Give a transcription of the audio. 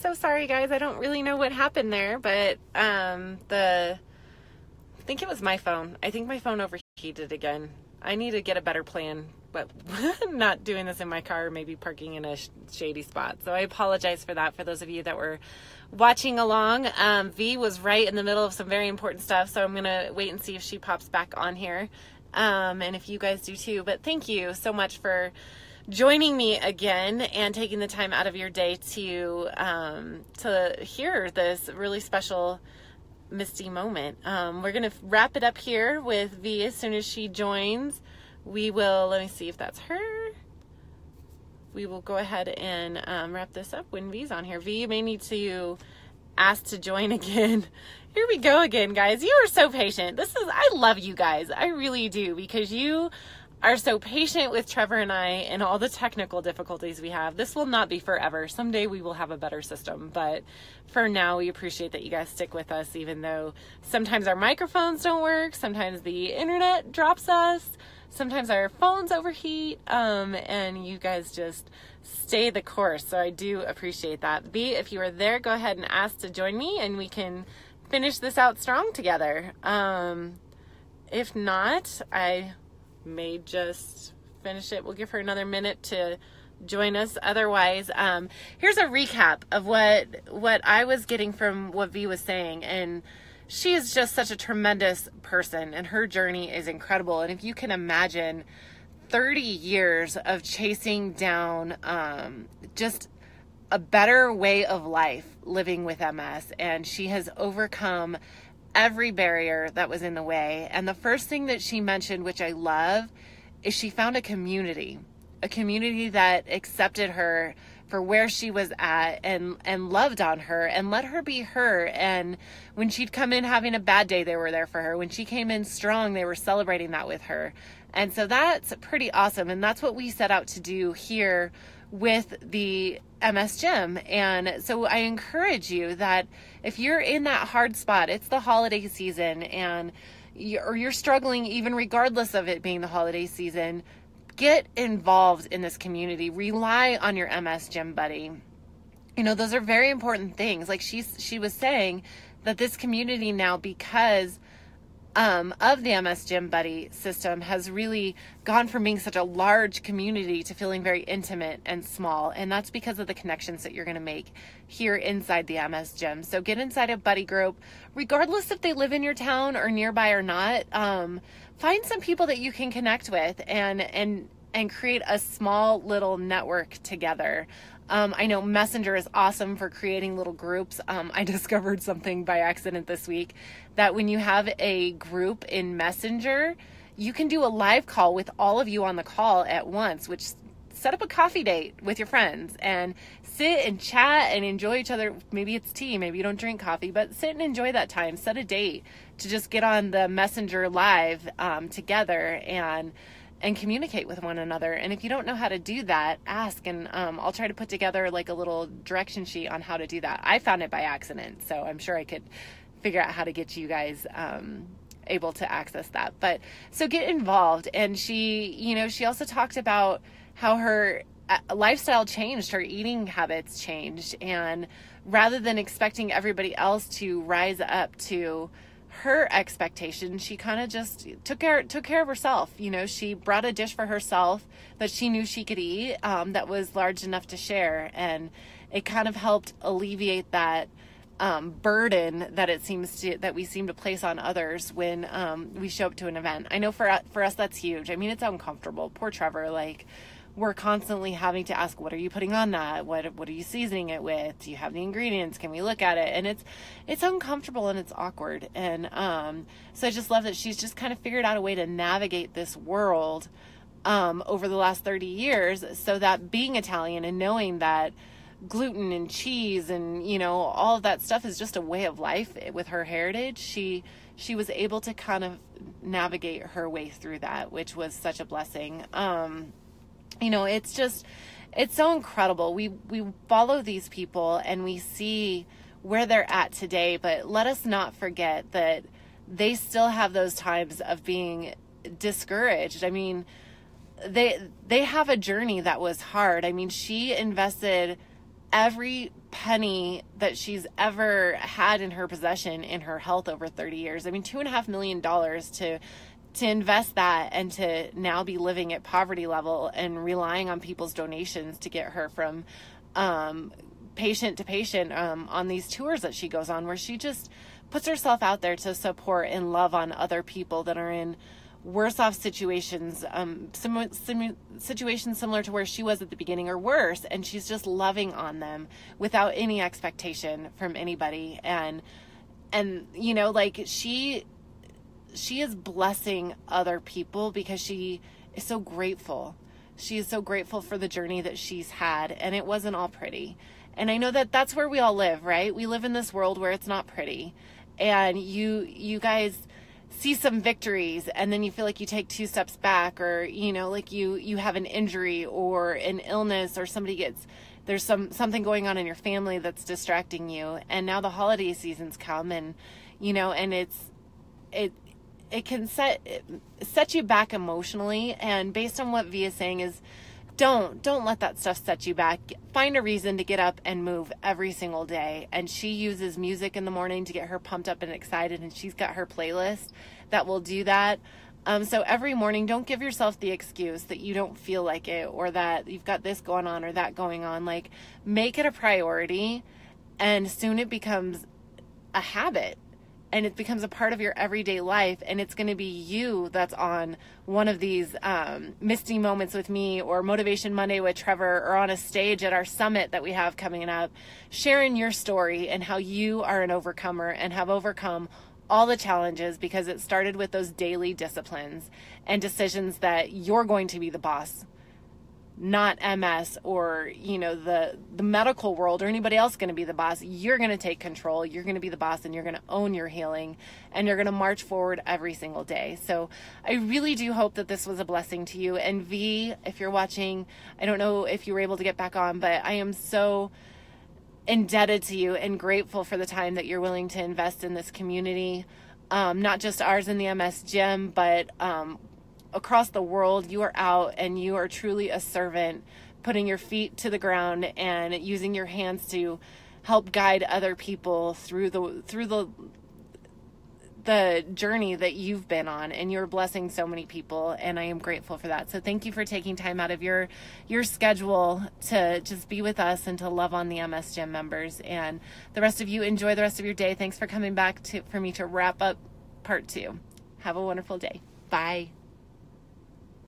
so sorry, guys. I don't really know what happened there, but um, the I think it was my phone. I think my phone overheated again. I need to get a better plan, but not doing this in my car, maybe parking in a sh- shady spot. So I apologize for that for those of you that were watching along. Um, v was right in the middle of some very important stuff, so I'm going to wait and see if she pops back on here. Um, and if you guys do too. But thank you so much for joining me again and taking the time out of your day to um, to hear this really special misty moment. Um, we're gonna wrap it up here with V as soon as she joins. We will let me see if that's her. We will go ahead and um, wrap this up when V's on here. V, you may need to ask to join again. Here we go again, guys. You are so patient. This is I love you guys. I really do because you are so patient with Trevor and I and all the technical difficulties we have. This will not be forever. Someday we will have a better system, but for now, we appreciate that you guys stick with us, even though sometimes our microphones don't work, sometimes the internet drops us, sometimes our phones overheat, um, and you guys just stay the course. So I do appreciate that. V, if you are there, go ahead and ask to join me, and we can finish this out strong together. Um, if not, I may just finish it. We'll give her another minute to join us. Otherwise, um, here's a recap of what what I was getting from what V was saying, and she is just such a tremendous person, and her journey is incredible. And if you can imagine, 30 years of chasing down um, just a better way of life living with MS, and she has overcome every barrier that was in the way. And the first thing that she mentioned, which I love, is she found a community, a community that accepted her for where she was at and and loved on her and let her be her. And when she'd come in having a bad day they were there for her. When she came in strong they were celebrating that with her. And so that's pretty awesome. And that's what we set out to do here with the MS Gym. And so I encourage you that if you're in that hard spot, it's the holiday season and you, or you're struggling even regardless of it being the holiday season, get involved in this community. Rely on your MS Gym buddy. You know, those are very important things. Like she's she was saying that this community now because um, of the MS Gym Buddy system has really gone from being such a large community to feeling very intimate and small. And that's because of the connections that you're going to make here inside the MS Gym. So get inside a buddy group, regardless if they live in your town or nearby or not. Um, find some people that you can connect with and, and, and create a small little network together. Um, I know Messenger is awesome for creating little groups. Um, I discovered something by accident this week that when you have a group in Messenger, you can do a live call with all of you on the call at once, which set up a coffee date with your friends and sit and chat and enjoy each other. Maybe it's tea, maybe you don't drink coffee, but sit and enjoy that time. Set a date to just get on the Messenger live um, together and and communicate with one another. And if you don't know how to do that, ask, and um, I'll try to put together like a little direction sheet on how to do that. I found it by accident, so I'm sure I could figure out how to get you guys um, able to access that. But so get involved. And she, you know, she also talked about how her uh, lifestyle changed, her eating habits changed, and rather than expecting everybody else to rise up to her expectation she kind of just took care took care of herself. You know, she brought a dish for herself that she knew she could eat um, that was large enough to share, and it kind of helped alleviate that um, burden that it seems to that we seem to place on others when um, we show up to an event. I know for for us that's huge. I mean, it's uncomfortable. Poor Trevor, like we're constantly having to ask what are you putting on that? What what are you seasoning it with? Do you have the ingredients? Can we look at it? And it's it's uncomfortable and it's awkward. And um so i just love that she's just kind of figured out a way to navigate this world um over the last 30 years so that being italian and knowing that gluten and cheese and you know all of that stuff is just a way of life with her heritage she she was able to kind of navigate her way through that which was such a blessing. Um you know, it's just it's so incredible. We we follow these people and we see where they're at today, but let us not forget that they still have those times of being discouraged. I mean, they they have a journey that was hard. I mean, she invested every penny that she's ever had in her possession in her health over 30 years. I mean, two and a half million dollars to to invest that and to now be living at poverty level and relying on people's donations to get her from um, patient to patient um, on these tours that she goes on, where she just puts herself out there to support and love on other people that are in worse off situations, um, sim- sim- situations similar to where she was at the beginning or worse, and she's just loving on them without any expectation from anybody. And and you know, like she she is blessing other people because she is so grateful. She is so grateful for the journey that she's had, and it wasn't all pretty. And I know that that's where we all live, right? We live in this world where it's not pretty. And you you guys see some victories and then you feel like you take two steps back or you know like you you have an injury or an illness or somebody gets there's some something going on in your family that's distracting you and now the holiday seasons come and you know and it's it it can set set you back emotionally and based on what V is saying is don't don't let that stuff set you back. Find a reason to get up and move every single day. And she uses music in the morning to get her pumped up and excited and she's got her playlist that will do that. Um, so every morning don't give yourself the excuse that you don't feel like it or that you've got this going on or that going on. Like make it a priority and soon it becomes a habit and it becomes a part of your everyday life and it's going to be you that's on one of these um, misty moments with me or motivation monday with trevor or on a stage at our summit that we have coming up sharing your story and how you are an overcomer and have overcome all the challenges because it started with those daily disciplines and decisions that you're going to be the boss not MS or you know the the medical world or anybody else going to be the boss. You're going to take control. You're going to be the boss and you're going to own your healing and you're going to march forward every single day. So I really do hope that this was a blessing to you. And V, if you're watching, I don't know if you were able to get back on, but I am so indebted to you and grateful for the time that you're willing to invest in this community. Um, not just ours in the MS gym, but um, across the world, you are out and you are truly a servant, putting your feet to the ground and using your hands to help guide other people through the through the the journey that you've been on and you're blessing so many people and I am grateful for that. So thank you for taking time out of your your schedule to just be with us and to love on the MS Gym members and the rest of you enjoy the rest of your day. Thanks for coming back to for me to wrap up part 2. Have a wonderful day. Bye.